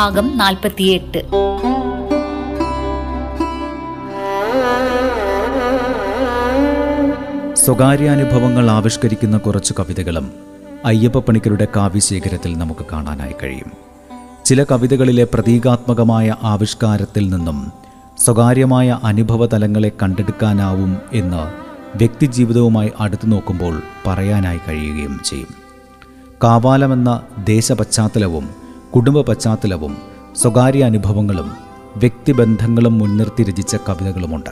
ഭാഗം നാൽപ്പത്തിയെട്ട്. സ്വകാര്യാനുഭവങ്ങൾ ആവിഷ്കരിക്കുന്ന കുറച്ച് കവിതകളും അയ്യപ്പ പണിക്കരുടെ കാവ്യശേഖരത്തിൽ നമുക്ക് കാണാനായി കഴിയും. ചില കവിതകളിലെ പ്രതീകാത്മകമായ ആവിഷ്കാരത്തിൽ നിന്നും സ്വകാര്യമായ അനുഭവ തലങ്ങളെ കണ്ടെടുക്കാനാവും എന്ന് വ്യക്തിജീവിതവുമായി അടുത്തു നോക്കുമ്പോൾ പറയാനായി കഴിയുകയും ചെയ്യും. കാവാലമെന്ന ദേശപശ്ചാത്തലവും കുടുംബ പശ്ചാത്തലവും സ്വകാര്യ അനുഭവങ്ങളും വ്യക്തിബന്ധങ്ങളും മുൻനിർത്തി രചിച്ച കവിതകളുമുണ്ട്.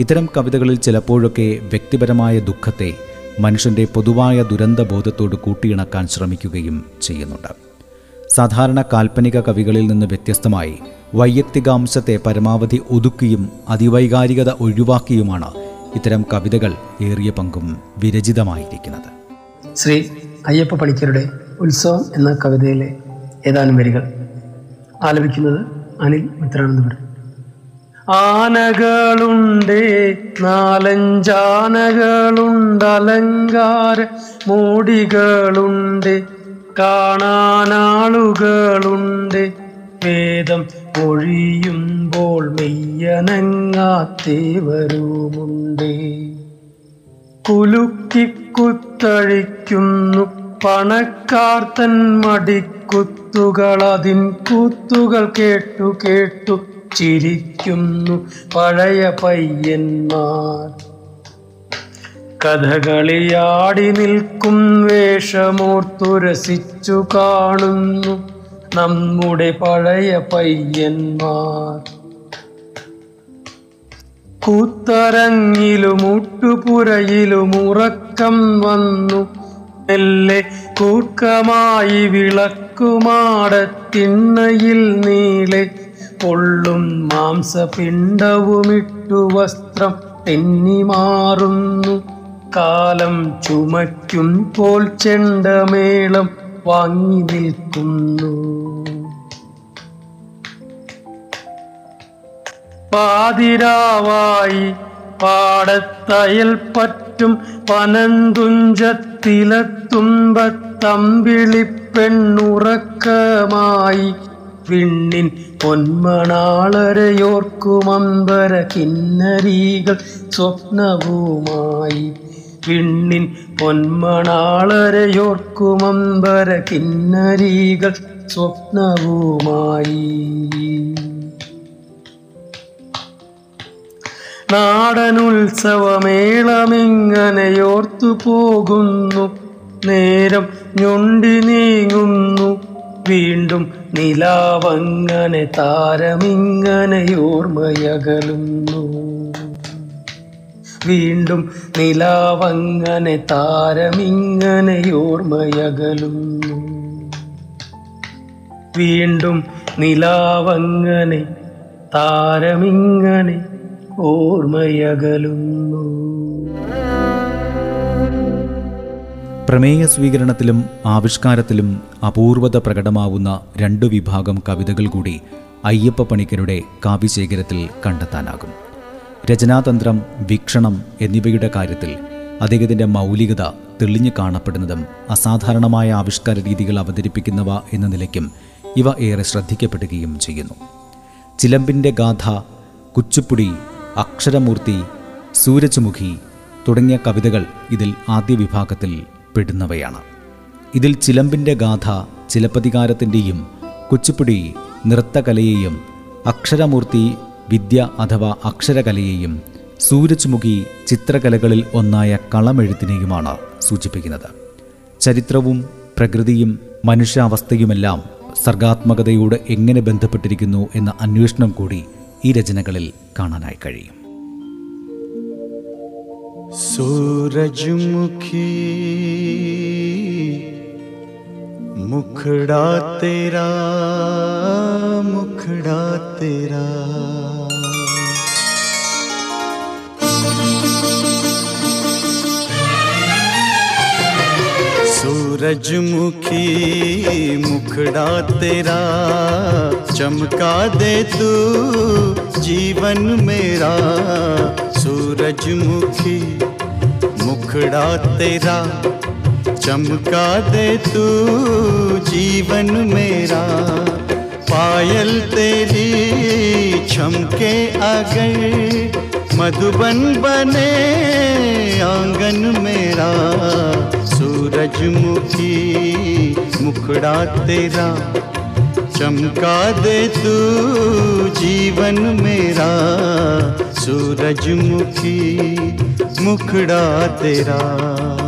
ഇത്തരം കവിതകളിൽ ചിലപ്പോഴൊക്കെ വ്യക്തിപരമായ ദുഃഖത്തെ മനുഷ്യന്റെ പൊതുവായ ദുരന്തബോധത്തോട് കൂട്ടിയിണക്കാൻ ശ്രമിക്കുകയും ചെയ്യുന്നുണ്ട്. സാധാരണ കാൽപ്പനിക കവികളിൽ നിന്ന് വ്യത്യസ്തമായി വൈയക്തികാംശത്തെ പരമാവധി ഒതുക്കിയും അതിവൈകാരികത ഒഴിവാക്കിയുമാണ് ഇത്തരം കവിതകൾ ഏറിയ പങ്കും വിരചിതമായിരിക്കുന്നത്. ശ്രീ അയ്യപ്പ പണിക്കരുടെ ഉത്സവം എന്ന കവിതയിലെ ഏതാനും വരികൾ. ആലപിക്കുന്നത് അനിൽ മിത്രാനന്ദപുരം. ആനകളുണ്ട് നാലഞ്ചാനകളുണ്ട് അലങ്കാര മൂടികളുണ്ട് കാണാനാളുകളുണ്ട്. വേദം ഒഴിയുമ്പോൾ മെയ്യനങ്ങാത്തേവരുമുണ്ട് കുലുക്കിക്കുത്തഴിക്കുന്നു പണക്കാർ തൻ മടിക്കുത്തുകൾ അതിൻ കുത്തുകൾ കേട്ടു കേട്ടു ചിരിക്കുന്നു പഴയ പയ്യന്മാർ. കഥകളിയാടി നിൽക്കും വേഷമോർത്തു രസിച്ചു കാണുന്നു നമ്മുടെ പഴയ പയ്യന്മാർ. കൂത്തരങ്ങിലും മുട്ടുപുരയിലും ഉറക്കം വന്നു മെല്ലെ കൂർക്കമായി വിളക്കുമാടത്തിണ്ണയിൽ നീളെ പൊള്ളും മാംസപിണ്ടവുമിട്ടു വസ്ത്രം തെന്നിമാറുന്നു കാലം ചുമയ്ക്കും പോൽ ചെണ്ടമേളം വാങ്ങി നിൽക്കുന്നു. പാതിരാവായി പാടത്തയൽ പറ്റും പനന്തുഞ്ചത്തിലത്തുമ്പത്തമ്പിളിപ്പെണ്ണുറക്കമായി വിണ്ണിൻ പൊന്മണാളരയോർക്കുമമ്പര കിന്നരീകൾ സ്വപ്നവുമായി വിണ്ണിൻ പൊന്മണാളരയോർക്കുമമ്പര കിന്നരീകൾ സ്വപ്നവുമായി നാടനുത്സവമേളമിങ്ങനെയോർത്തു പോകുന്നു നേരം ഞൊണ്ടി നീങ്ങുന്നു. വീണ്ടും നിലാവങ്ങനെ താരമിങ്ങനെ ഓർമ്മയകലുന്നു വീണ്ടും നിലാവങ്ങനെ താരമിങ്ങനെ ഓർമ്മയകലുന്നു വീണ്ടും നിലാവങ്ങനെ താരമിങ്ങനെ ഓർമ്മയകലുന്നു. പ്രമേയ സ്വീകരണത്തിലും ആവിഷ്കാരത്തിലും അപൂർവത പ്രകടമാവുന്ന രണ്ടു വിഭാഗം കവിതകൾ കൂടി അയ്യപ്പ പണിക്കരുടെ കാവ്യശേഖരത്തിൽ കണ്ടെത്താനാകും. രചനാതന്ത്രം വീക്ഷണം എന്നിവയുടെ കാര്യത്തിൽ അദ്ദേഹത്തിന്റെ മൗലികത തെളിഞ്ഞു കാണപ്പെടുന്നതും അസാധാരണമായ ആവിഷ്കാര രീതികൾ അവതരിപ്പിക്കുന്നവ എന്ന നിലയ്ക്കും ഇവ ഏറെ ശ്രദ്ധിക്കപ്പെടുകയും ചെയ്യുന്നു. ചിലമ്പിന്റെ ഗാഥ കുച്ചുപ്പുടി അക്ഷരമൂർത്തി സൂരജ്മുഖി തുടങ്ങിയ കവിതകൾ ഇതിൽ ആദ്യ വിഭാഗത്തിൽ പെടുന്നവയാണ്. ഇതിൽ ചിലമ്പിന്റെ ഗാഥ ചിലപ്പതികാരത്തിന്റെയും കുച്ചിപ്പുടി നൃത്തകലയെയും അക്ഷരമൂർത്തി വിദ്യ അഥവാ അക്ഷരകലയെയും സൂരജ്മുഖി ചിത്രകലകളിൽ ഒന്നായ കളമെഴുത്തിനെയുമാണ് സൂചിപ്പിക്കുന്നത്. ചരിത്രവും പ്രകൃതിയും മനുഷ്യാവസ്ഥയുമെല്ലാം സർഗാത്മകതയോട് എങ്ങനെ ബന്ധപ്പെട്ടിരിക്കുന്നു എന്ന അന്വേഷണം കൂടി ഈ രചനകളിൽ കാണാനായി കഴിയും. സൂരജ്മുഖി മുഖടാ തേരാ सूरजमुखी मुखड़ा तेरा, चमका दे तू जीवन मेरा। सूरजमुखी मुखड़ा तेरा, चमका दे तू जीवन मेरा। पायल तेरी छमके अगर मधुबन बने, आँगन मेरा, सूरजमुखी, मुखड़ा तेरा, चमका दे तू जीवन मेरा, सूरजमुखी, मुखड़ा तेरा।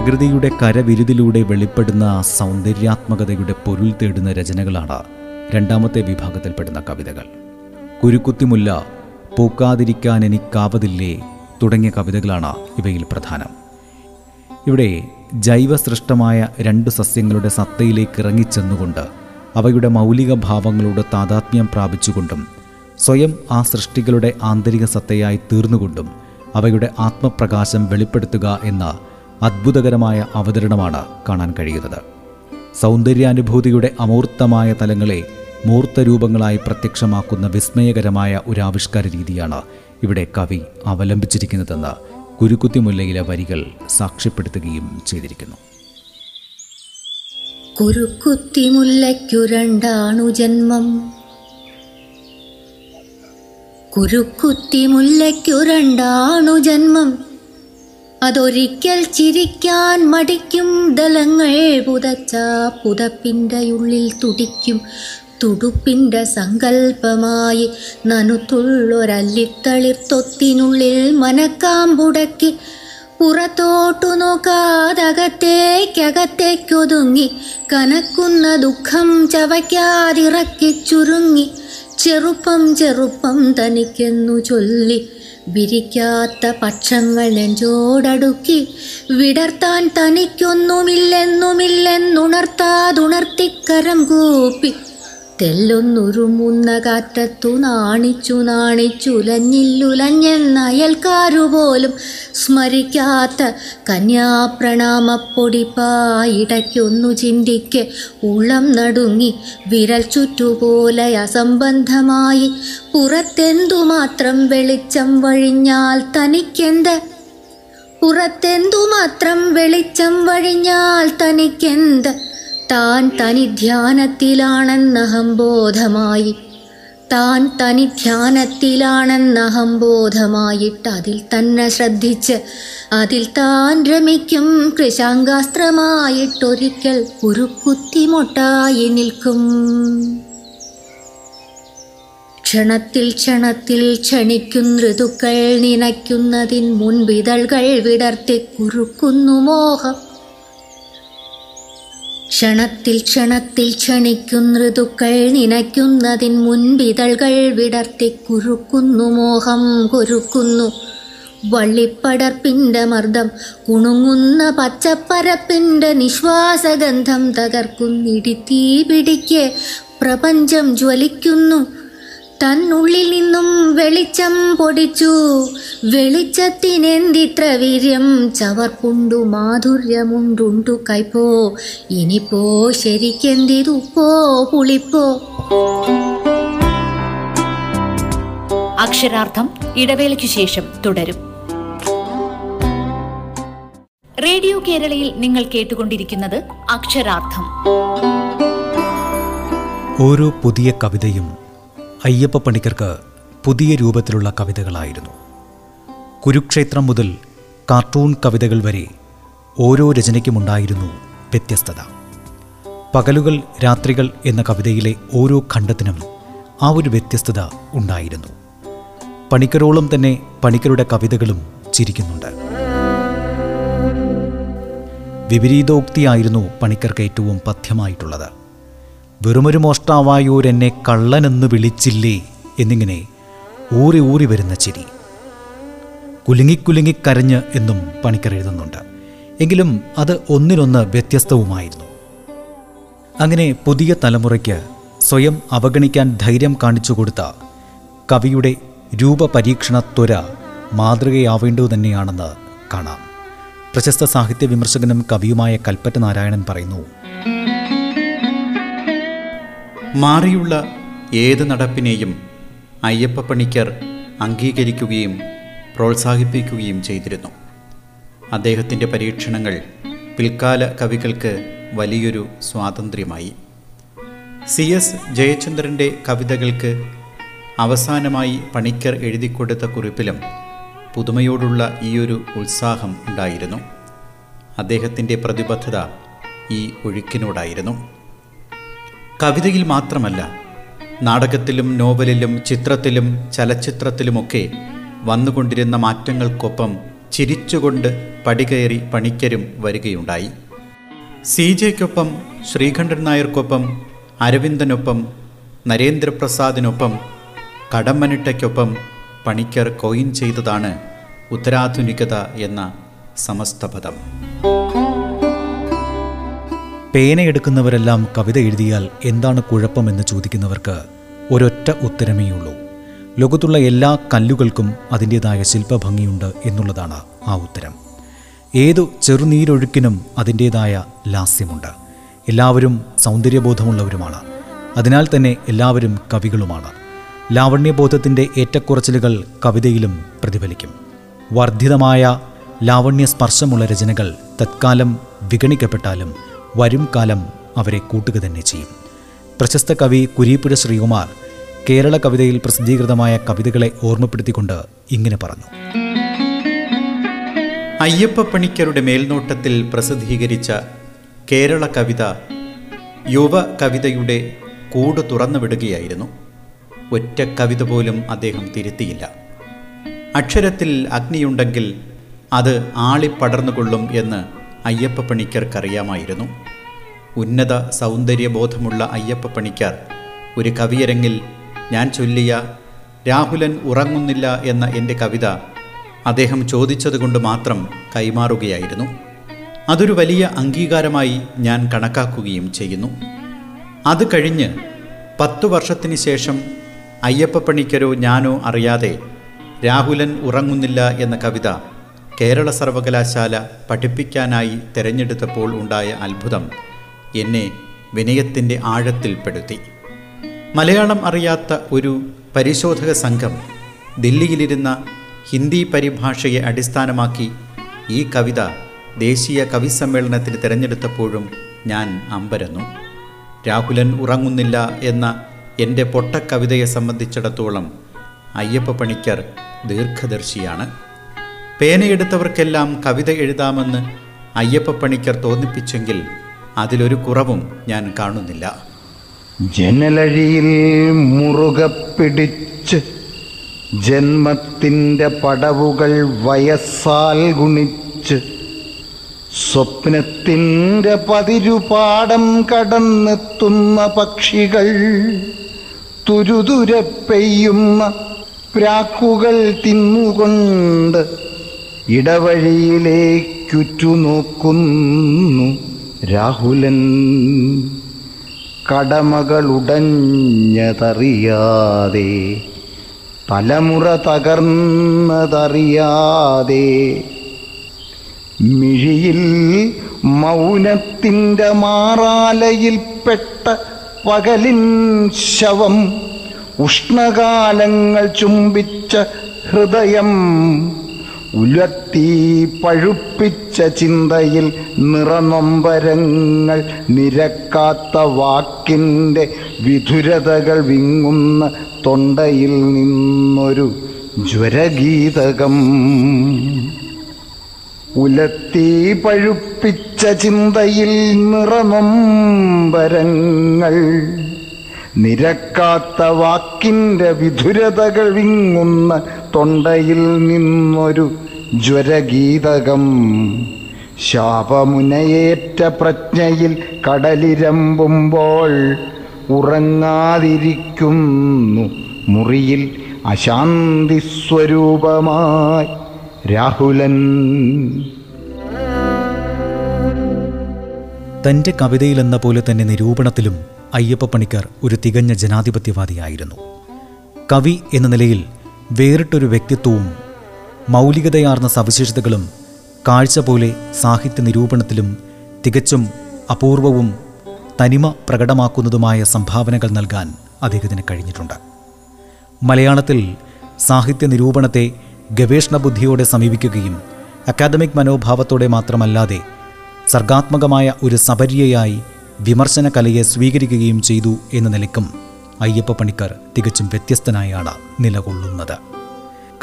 പ്രകൃതിയുടെ കരവിരുതിലൂടെ വെളിപ്പെടുന്ന സൗന്ദര്യാത്മകതയുടെ പൊരുൾ തേടുന്ന രചനകളാണ് രണ്ടാമത്തെ വിഭാഗത്തിൽപ്പെടുന്ന കവിതകൾ. കുരുക്കുത്തിമുല്ല പൂക്കാതിരിക്കാൻ എനിക്കാവതില്ലേ തുടങ്ങിയ കവിതകളാണ് ഇവയിൽ പ്രധാനം. ഇവിടെ ജൈവസൃഷ്ടമായ രണ്ട് സസ്യങ്ങളുടെ സത്തയിലേക്ക് ഇറങ്ങിച്ചെന്നുകൊണ്ട് അവയുടെ മൗലിക ഭാവങ്ങളോട് താതാത്മ്യം പ്രാപിച്ചുകൊണ്ടും സ്വയം ആ സൃഷ്ടികളുടെ ആന്തരിക സത്തയായി തീർന്നുകൊണ്ടും അവയുടെ ആത്മപ്രകാശം വെളിപ്പെടുത്തുക എന്ന അദ്ഭുതകരമായ അവതരണമാണ് കാണാൻ കഴിയുന്നത്. സൗന്ദര്യാനുഭൂതിയുടെ അമൂർത്തമായ തലങ്ങളെ മൂർത്ത രൂപങ്ങളായി പ്രത്യക്ഷമാക്കുന്ന വിസ്മയകരമായ ഒരു ആവിഷ്കാര രീതിയാണ് ഇവിടെ കവി അവലംബിച്ചിരിക്കുന്നതെന്ന് കുരുക്കുത്തിമുല്ലയിലെ വരികൾ സാക്ഷ്യപ്പെടുത്തുകയും ചെയ്തിരിക്കുന്നു. കുരുക്കുത്തിമുല്ലയ്ക്കു രണ്ടാണു ജന്മം. കുരുക്കുത്തിമുല്ലയ്ക്കു രണ്ടാണു ജന്മം. അതൊരിക്കൽ ചിരിക്കാൻ മടിക്കും ദലങ്ങൾ പുതച്ച പുതപ്പിന്റെ ഉള്ളിൽ തുടിക്കും തുടുപ്പിന്റെ സങ്കല്പമായി നനുത്തുള്ളൊരല്ലിത്തളിർത്തൊത്തിനുള്ളിൽ മനക്കാമ്പുടക്കി പുറത്തോട്ടു നോക്കാതകത്തേക്കകത്തേക്കൊതുങ്ങി കനക്കുന്ന ദുഃഖം ചവയ്ക്കാതിറക്കി ചുരുങ്ങി ചെറുപ്പം ചെറുപ്പം തനിക്കെന്നു ചൊല്ലി വിരിക്കാത്ത പക്ഷങ്ങൾ നെഞ്ചോടടുക്കി വിടർത്താൻ തനിക്കൊന്നുമില്ലെന്നുമില്ലെന്നുണർത്താതുണർത്തിക്കരം കൂപ്പി തെല്ലൊന്നുരുമുന്ന കാറ്റത്തു നാണിച്ചു നാണിച്ചുലഞ്ഞില്ലുലഞ്ഞെന്ന അയൽക്കാരുപോലും സ്മരിക്കാത്ത കന്യാപ്രണാമപ്പൊടിപ്പായിടയ്ക്കൊന്നു ചിന്തിക്ക് ഉള്ളം നടുങ്ങി വിരൽ ചുറ്റുപോലെ അസംബന്ധമായി പുറത്തെന്തുമാത്രം വെളിച്ചം വഴിഞ്ഞാൽ തനിക്കെന്ത്? പുറത്തെന്തുമാത്രം വെളിച്ചം വഴിഞ്ഞാൽ തനിക്കെന്ത്? താൻ തനി ധ്യാനത്തിലാണെന്നഹംബോധമായി താൻ തനി ധ്യാനത്തിലാണെന്നഹംബോധമായിട്ട് അതിൽ തന്നെ ശ്രദ്ധിച്ച് അതിൽ താൻ രമിക്കും. കൃശാങ്കാസ്ത്രമായിട്ടൊരിക്കൽ ഒരു കുത്തിമൊട്ടായി നിൽക്കും. ക്ഷണത്തിൽ ക്ഷണത്തിൽ ക്ഷണിക്കും ഋതുക്കൾ നിനയ്ക്കുന്നതിൻ മുൻപിതൾകൾ വിടർത്തി കുറുക്കുന്നു മോഹം. ക്ഷണത്തിൽ ക്ഷണത്തിൽ ക്ഷണിക്കും ഋതുക്കൾ നിനയ്ക്കുന്നതിൻ മുൻപിതൾകൾ വിടർത്തി കുറുക്കുന്നു മോഹം കുരുക്കുന്നു വള്ളിപ്പടർപ്പിന്റെ മർദ്ദം കുണുങ്ങുന്ന പച്ചപ്പരപ്പിന്റെ നിശ്വാസഗന്ധം തകർക്കുന്നിടി തീ പിടിക്ക് പ്രപഞ്ചം ജ്വലിക്കുന്നു. തന്നുള്ളിൽ നിന്നും വെളിച്ചം പൊടിച്ചു. വെളിച്ചത്തിനെന്തിത്ര വീര്യം. ചവർപ്പുണ്ടു മാധുര്യമുണ്ടുണ്ടു കൈപ്പോ. ഇനിപ്പോ ശരിക്കെന്തിരുപ്പോ പുളിപ്പോ. അക്ഷരാർത്ഥം ഇടവേളയ്ക്കു ശേഷം തുടരും. റേഡിയോ കേരളയിൽ നിങ്ങൾ കേട്ടുകൊണ്ടിരിക്കുന്നത് അക്ഷരാർത്ഥം. ഓരോ പുതിയ കവിതയും അയ്യപ്പ പണിക്കർക്ക് പുതിയ രൂപത്തിലുള്ള കവിതകളായിരുന്നു. കുരുക്ഷേത്രം മുതൽ കാർട്ടൂൺ കവിതകൾ വരെ ഓരോ രചനയ്ക്കുമുണ്ടായിരുന്നു വ്യത്യസ്തത. പകലുകൾ രാത്രികൾ എന്ന കവിതയിലെ ഓരോ ഖണ്ഡത്തിനും ആ ഒരു വ്യത്യസ്തത ഉണ്ടായിരുന്നു. പണിക്കരോളം തന്നെ പണിക്കരുടെ കവിതകളും ചിരിക്കുന്നുണ്ട്. വിപരീതോക്തിയായിരുന്നു പണിക്കർക്ക് ഏറ്റവും പഥ്യമായിട്ടുള്ളത്. വെറുമൊരു മോഷ്ടാവായോരെന്നെ കള്ളനെന്ന് വിളിച്ചില്ലേ എന്നിങ്ങനെ ഊറി ഊറി വരുന്ന ചിരി. കുലുങ്ങിക്കുലുങ്ങിക്കരഞ്ഞ് എന്നും പണിക്കർ എഴുതുന്നുണ്ട്. എങ്കിലും അത് ഒന്നിനൊന്ന് വ്യത്യസ്തവുമായിരുന്നു. അങ്ങനെ പുതിയ തലമുറയ്ക്ക് സ്വയം അവഗണിക്കാൻ ധൈര്യം കാണിച്ചു കൊടുത്ത കവിയുടെ രൂപപരീക്ഷണ ത്വര മാതൃകയാവേണ്ടതു തന്നെയാണെന്ന് കാണാം. പ്രശസ്ത സാഹിത്യ വിമർശകനും കവിയുമായ കൽപ്പറ്റ നാരായണൻ പറയുന്നു മാറിയുള്ള ഏത് നടപ്പിനെയും അയ്യപ്പ പണിക്കർ അംഗീകരിക്കുകയും പ്രോത്സാഹിപ്പിക്കുകയും ചെയ്തിരുന്നു. അദ്ദേഹത്തിന്റെ പരീക്ഷണങ്ങൾ പിൽക്കാല കവികൾക്ക് വലിയൊരു സ്വാതന്ത്ര്യമായി. സി എസ് ജയചന്ദ്രന്റെ കവിതകൾക്ക് അവസാനമായി പണിക്കർ എഴുതിക്കൊടുത്ത കുറിപ്പിലും പുതുമയോടുള്ള ഈയൊരു ഉത്സാഹം ഉണ്ടായിരുന്നു. അദ്ദേഹത്തിന്റെ പ്രതിബദ്ധത ഈ ഒഴുക്കിനോടായിരുന്നു. കവിതയിൽ മാത്രമല്ല നാടകത്തിലും നോവലിലും ചിത്രത്തിലും ചലച്ചിത്രത്തിലുമൊക്കെ വന്നുകൊണ്ടിരുന്ന മാറ്റങ്ങൾക്കൊപ്പം ചിരിച്ചുകൊണ്ട് പടികയറി പണിക്കരും വരികയുണ്ടായി. സി ജെക്കൊപ്പം ശ്രീകണ്ഠൻ നായർക്കൊപ്പം അരവിന്ദനൊപ്പം നരേന്ദ്രപ്രസാദിനൊപ്പം കടമ്മനിട്ടയ്ക്കൊപ്പം പണിക്കർ കോയിൻ ചെയ്തതാണ് ഉത്തരാധുനികത എന്ന സമസ്തപദം. പേനയെടുക്കുന്നവരെല്ലാം കവിത എഴുതിയാൽ എന്താണ് കുഴപ്പമെന്ന് ചോദിക്കുന്നവർക്ക് ഒരൊറ്റ ഉത്തരമേയുള്ളൂ. ലോകത്തുള്ള എല്ലാ കല്ലുകൾക്കും അതിന്റെതായ ശില്പഭംഗിയുണ്ട് എന്നുള്ളതാണ് ആ ഉത്തരം. ഏതു ചെറുനീരൊഴുക്കിനും അതിന്റേതായ ലാസ്യമുണ്ട്. എല്ലാവരും സൗന്ദര്യബോധമുള്ളവരുമാണ്. അതിനാൽ തന്നെ എല്ലാവരും കവികളുമാണ്. ലാവണ്യബോധത്തിന്റെ ഏറ്റക്കുറച്ചിലുകൾ കവിതയിലും പ്രതിഫലിക്കും. വർദ്ധിതമായ ലാവണ്യ സ്പർശമുള്ള രചനകൾ തത്കാലം വിഗണിക്കപ്പെട്ടാലും വരും കാലം അവരെ കൂട്ടുക തന്നെ ചെയ്യും. പ്രശസ്ത കവി കുരീപ്പുര ശ്രീകുമാർ കേരള കവിതയിൽ പ്രസിദ്ധീകൃതമായ കവിതകളെ ഓർമ്മപ്പെടുത്തിക്കൊണ്ട് ഇങ്ങനെ പറഞ്ഞു. അയ്യപ്പ പണിക്കരുടെ മേൽനോട്ടത്തിൽ പ്രസിദ്ധീകരിച്ച കേരള കവിത യുവ കവിതയുടെ കൂട് തുറന്നുവിടുകയായിരുന്നു. ഒറ്റ കവിത പോലും അദ്ദേഹം തിരുത്തിയില്ല. അക്ഷരത്തിൽ അഗ്നിയുണ്ടെങ്കിൽ അത് ആളിപ്പടർന്നുകൊള്ളും എന്ന് അയ്യപ്പ പണിക്കർക്കറിയാമായിരുന്നു ഉന്നത സൗന്ദര്യബോധമുള്ള അയ്യപ്പ പണിക്കർ ഒരു കവിയരങ്ങിൽ ഞാൻ ചൊല്ലിയ രാഹുലൻ ഉറങ്ങുന്നില്ല എന്ന എന്റെ കവിത അദ്ദേഹം ചോദിച്ചതുകൊണ്ട് മാത്രം കൈമാറുകയായിരുന്നു. അതൊരു വലിയ അംഗീകാരമായി ഞാൻ കണക്കാക്കുകയും ചെയ്യുന്നു. അത് കഴിഞ്ഞ് പത്തു വർഷത്തിന് ശേഷം അയ്യപ്പ പണിക്കരോ ഞാനോ അറിയാതെ രാഹുലൻ ഉറങ്ങുന്നില്ല എന്ന കവിത കേരള സർവകലാശാല പഠിപ്പിക്കാനായി തിരഞ്ഞെടുത്തപ്പോൾ ഉണ്ടായ അത്ഭുതം എന്നെ വിനയത്തിന്റെ ആഴത്തിൽപ്പെടുത്തി. മലയാളം അറിയാത്ത ഒരു പരിശോധക സംഘം ദില്ലിയിലിരുന്ന ഹിന്ദി പരിഭാഷയെ അടിസ്ഥാനമാക്കി ഈ കവിത ദേശീയ കവി സമ്മേളനത്തിന് തിരഞ്ഞെടുത്തപ്പോഴും ഞാൻ അമ്പരന്നു. രാഹുലൻ ഉറങ്ങുന്നില്ല എന്ന എന്റെ പൊട്ടക്കവിതയെ സംബന്ധിച്ചിടത്തോളം അയ്യപ്പ പണിക്കർ ദീർഘദർശിയാണ്. പേനയെടുത്തവർക്കെല്ലാം കവിത എഴുതാമെന്ന് അയ്യപ്പ പണിക്കർ തോന്നിപ്പിച്ചെങ്കിൽ അതിലൊരു കുറവും ഞാൻ കാണുന്നില്ല. ജനലഴിയിൽ മുറുക പിടിച്ച് ജന്മത്തിന്റെ പടവുകൾ വയസ്സാൽ ഗുണിച്ച് സ്വപ്നത്തിന്റെ പതിരുപാടം കടന്നെത്തുന്ന പക്ഷികൾ തുരുതുര പെയ്യുന്ന പ്രാക്കുകൾ തിന്നുകൊണ്ട് ഇടവഴിയിലേക്കുറ്റുനോക്കുന്നു രാഹുലൻ. കടമകളുടഞ്ഞതറിയാതെ തലമുറ തകർന്നതറിയാതെ മിഴിയിൽ മൗനത്തിന്റെ മാറാലയിൽപ്പെട്ട പകലിൻ ശവം ഉഷ്ണകാലങ്ങൾ ചുംബിച്ച ഹൃദയം. ഉലത്തി പഴുപ്പിച്ച ചിന്തയിൽ നിറനൊമ്പരങ്ങൾ നിരക്കാത്ത വാക്കിന്റെ വിധുരതകൾ വിങ്ങുന്ന തൊണ്ടയിൽ നിന്നൊരു ജ്വരഗീതകം. ഉലത്തി പഴുപ്പിച്ച ചിന്തയിൽ നിറനൊമ്പരങ്ങൾ നിരക്കാത്ത വാക്കിന്റെ വിധുരതകൾ വിങ്ങുന്ന തൊണ്ടയിൽ നിന്നൊരു ജ്വരഗീതകം. ശാപമുനയേറ്റ പ്രജ്ഞയിൽ കടലിരമ്പുമ്പോൾ ഉറങ്ങാതിരിക്കുന്നു. മുറിയിൽ അശാന്തി സ്വരൂപമായി രാഹുലൻ. തന്റെ കവിതയിലെന്ന പോലെ തന്നെ നിരൂപണത്തിലും അയ്യപ്പ പണിക്കർ ഒരു തികഞ്ഞ ജനാധിപത്യവാദിയായിരുന്നു. കവി എന്ന നിലയിൽ വേറിട്ടൊരു വ്യക്തിത്വവും മൗലികതയാർന്ന സവിശേഷതകളും കാഴ്ച പോലെ സാഹിത്യ നിരൂപണത്തിലും തികച്ചും അപൂർവവും തനിമ പ്രകടമാക്കുന്നതുമായ സംഭാവനകൾ നൽകാൻ അദ്ദേഹത്തിന് കഴിഞ്ഞിട്ടുണ്ട്. മലയാളത്തിൽ സാഹിത്യ നിരൂപണത്തെ ഗവേഷണ ബുദ്ധിയോടെ സമീപിക്കുകയും അക്കാദമിക് മനോഭാവത്തോടെ മാത്രമല്ലാതെ സർഗാത്മകമായ ഒരു സബര്യയായി വിമർശന കലയെ സ്വീകരിക്കുകയും ചെയ്തു എന്ന നിലയ്ക്കും അയ്യപ്പ പണിക്കർ തികച്ചും വ്യത്യസ്തനായാണ് നിലകൊള്ളുന്നത്.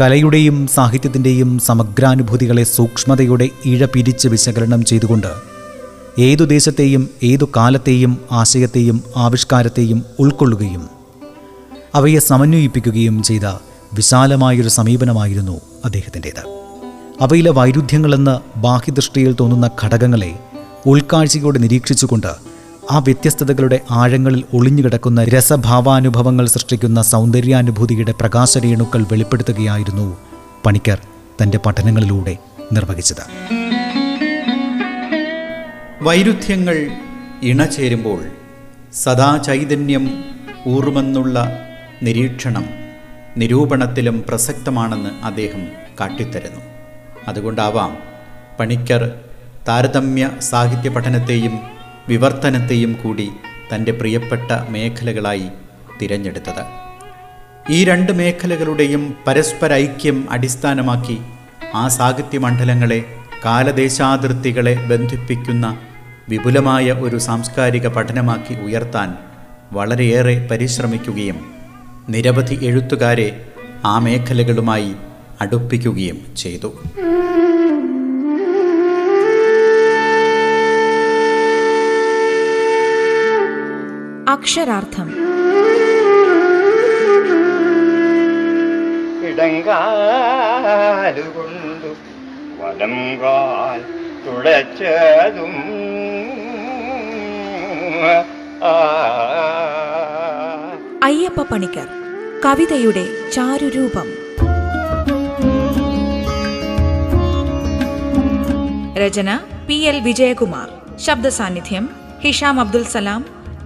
കലയുടെയും സാഹിത്യത്തിന്റെയും സമഗ്രാനുഭൂതികളെ സൂക്ഷ്മതയുടെ ഇഴ പിരിച്ച് വിശകലനം ചെയ്തുകൊണ്ട് ഏതു ദേശത്തെയും ഏതു കാലത്തെയും ആശയത്തെയും ആവിഷ്കാരത്തെയും ഉൾക്കൊള്ളുകയും അവയെ സമന്വയിപ്പിക്കുകയും ചെയ്ത വിശാലമായൊരു സമീപനമായിരുന്നു അദ്ദേഹത്തിന്റേത്. അവയിലെ വൈരുദ്ധ്യങ്ങളെന്ന് ബാഹ്യദൃഷ്ടിയിൽ തോന്നുന്ന ഘടകങ്ങളെ ഉൾക്കാഴ്ചയോടെ നിരീക്ഷിച്ചുകൊണ്ട് ആ വ്യത്യസ്തതകളുടെ ആഴങ്ങളിൽ ഒളിഞ്ഞുകിടക്കുന്ന രസഭാവാനുഭവങ്ങൾ സൃഷ്ടിക്കുന്ന സൗന്ദര്യാനുഭൂതിയുടെ പ്രകാശരേണുക്കൾ വെളിപ്പെടുത്തുകയായിരുന്നു പണിക്കർ തന്റെ പഠനങ്ങളിലൂടെ നിർവഹിച്ചത്. വൈരുദ്ധ്യങ്ങൾ ഇണചേരുമ്പോൾ സദാ ചൈതന്യം ഊറുമെന്നുള്ള നിരീക്ഷണം നിരൂപണത്തിലും പ്രസക്തമാണെന്ന് അദ്ദേഹം കാട്ടിത്തരുന്നു. അതുകൊണ്ടാവാം പണിക്കർ താരതമ്യ സാഹിത്യ പഠനത്തെയും വിവർത്തനത്തെയും കൂടി തന്റെ പ്രിയപ്പെട്ട മേഖലകളായി തിരഞ്ഞെടുത്തത്. ഈ രണ്ട് മേഖലകളുടെയും പരസ്പര ഐക്യം അടിസ്ഥാനമാക്കി ആ സാഹിത്യ മണ്ഡലങ്ങളെ കാലദേശാതിർത്തികളെ ബന്ധിപ്പിക്കുന്ന വിപുലമായ ഒരു സാംസ്കാരിക പഠനമാക്കി ഉയർത്താൻ വളരെയേറെ പരിശ്രമിക്കുകയും നിരവധി എഴുത്തുകാരെ ആ മേഖലകളുമായി അടുപ്പിക്കുകയും ചെയ്തു. അക്ഷരാർത്ഥം. ഇടങ്കാലുകൊണ്ടു വലം കാൽ തുളച്ചതും. അയ്യപ്പ പണിക്കർ കവിതയുടെ ചാരുരൂപം. രചന പി എൽ വിജയകുമാർ. ശബ്ദസാന്നിധ്യം ഹിഷാം അബ്ദുൽ സലാം